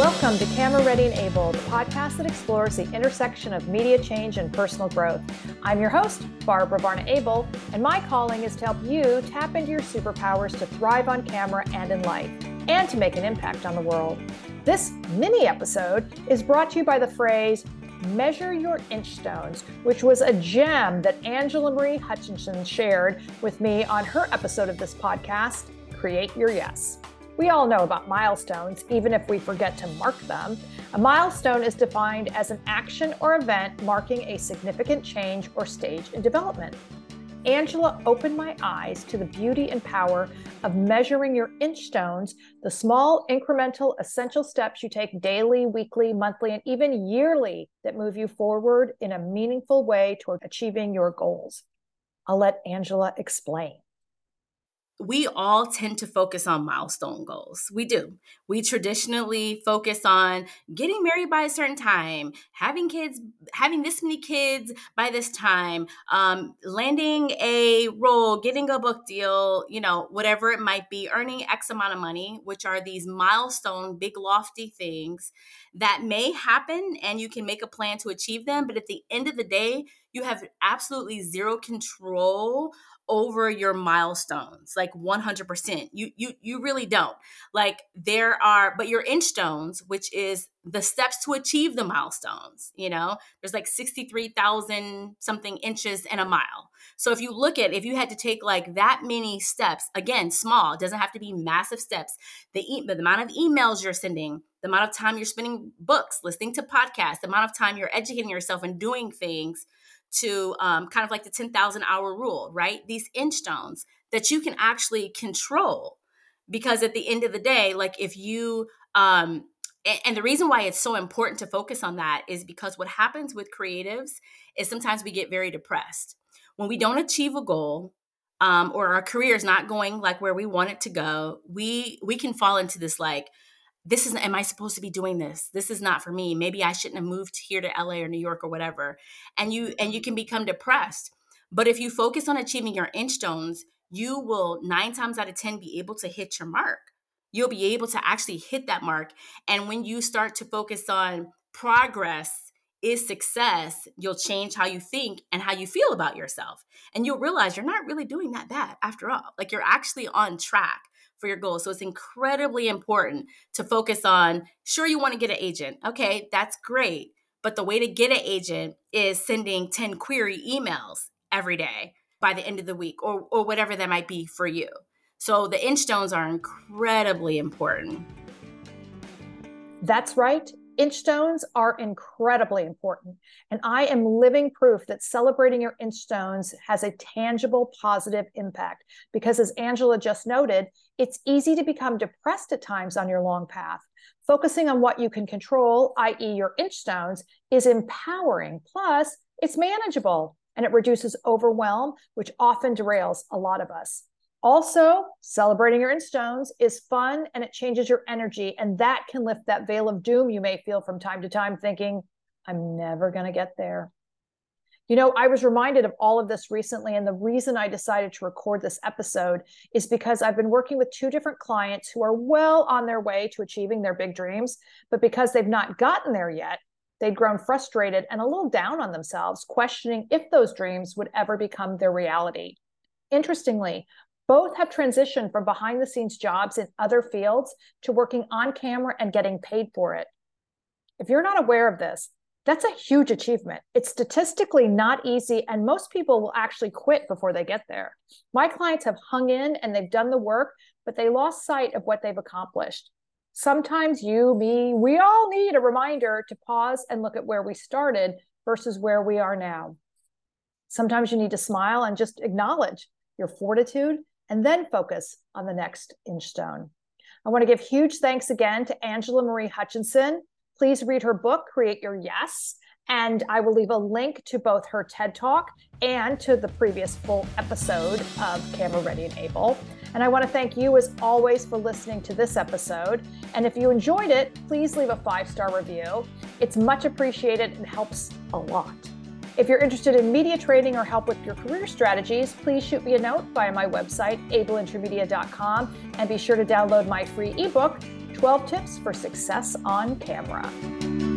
Welcome to Camera Ready and Abel, the podcast that explores the intersection of media change and personal growth. I'm your host, Barbara Varna Abel, and my calling is to help you tap into your superpowers to thrive on camera and in life, and to make an impact on the world. This mini episode is brought to you by the phrase Measure Your Inch Stones, which was a gem that Angela Marie Hutchinson shared with me on her episode of this podcast, Create Your Yes. We all know about milestones, even if we forget to mark them. A milestone is defined as an action or event marking a significant change or stage in development. Angela opened my eyes to the beauty and power of measuring your inch stones, the small, incremental, essential steps you take daily, weekly, monthly, and even yearly that move you forward in a meaningful way toward achieving your goals. I'll let Angela explain we all tend to focus on milestone goals. We do. We traditionally focus on getting married by a certain time, having kids, having this many kids by this time, um, landing a role, getting a book deal, you know, whatever it might be, earning X amount of money, which are these milestone, big, lofty things that may happen and you can make a plan to achieve them. But at the end of the day, you have absolutely zero control over your milestones like 100% you you you really don't. Like there are but your inch stones which is the steps to achieve the milestones you know? There's like 63,000 something inches in a mile. So if you look at if you had to take like that many steps again small doesn't have to be massive steps. The, e- the amount of emails you're sending the amount of time you're spending books listening to podcasts the amount of time you're educating yourself and doing things to um, kind of like the 10,000 hour rule, right? These inch stones that you can actually control. Because at the end of the day, like if you, um, and, the reason why it's so important to focus on that is because what happens with creatives is sometimes we get very depressed. When we don't achieve a goal, um, or our career is not going like where we want it to go, we we can fall into this like this is am i supposed to be doing this? This is not for me. Maybe i shouldn't have moved here to la or new york or whatever. And you and you can become depressed. But if you focus on achieving your inch stones you will nine times out of ten be able to hit your mark. You'll be able to actually hit that mark. And when you start to focus on progress is success you'll change how you think and how you feel about yourself. And you'll realize you're not really doing that bad after all. Like you're actually on track for your goals. So it's incredibly important to focus on sure you want to get an agent. Okay, that's great. But the way to get an agent is sending 10 query emails every day by the end of the week or, or whatever that might be for you. So the inch stones are incredibly important. That's right. Inch stones are incredibly important. And I am living proof that celebrating your inch stones has a tangible positive impact. Because as Angela just noted, it's easy to become depressed at times on your long path. Focusing on what you can control, i.e., your inch stones, is empowering. Plus, it's manageable and it reduces overwhelm, which often derails a lot of us. Also, celebrating your inch stones is fun and it changes your energy. And that can lift that veil of doom you may feel from time to time, thinking, I'm never going to get there. You know, I was reminded of all of this recently. And the reason I decided to record this episode is because I've been working with two different clients who are well on their way to achieving their big dreams. But because they've not gotten there yet, they'd grown frustrated and a little down on themselves, questioning if those dreams would ever become their reality. Interestingly, both have transitioned from behind the scenes jobs in other fields to working on camera and getting paid for it. If you're not aware of this, that's a huge achievement. It's statistically not easy, and most people will actually quit before they get there. My clients have hung in and they've done the work, but they lost sight of what they've accomplished. Sometimes you, me, we all need a reminder to pause and look at where we started versus where we are now. Sometimes you need to smile and just acknowledge your fortitude and then focus on the next inch stone. I want to give huge thanks again to Angela Marie Hutchinson. Please read her book, Create Your Yes. And I will leave a link to both her TED Talk and to the previous full episode of Camera Ready and Abel. And I want to thank you, as always, for listening to this episode. And if you enjoyed it, please leave a five star review. It's much appreciated and helps a lot. If you're interested in media training or help with your career strategies, please shoot me a note via my website, abelintermedia.com, and be sure to download my free ebook, 12 Tips for Success on Camera.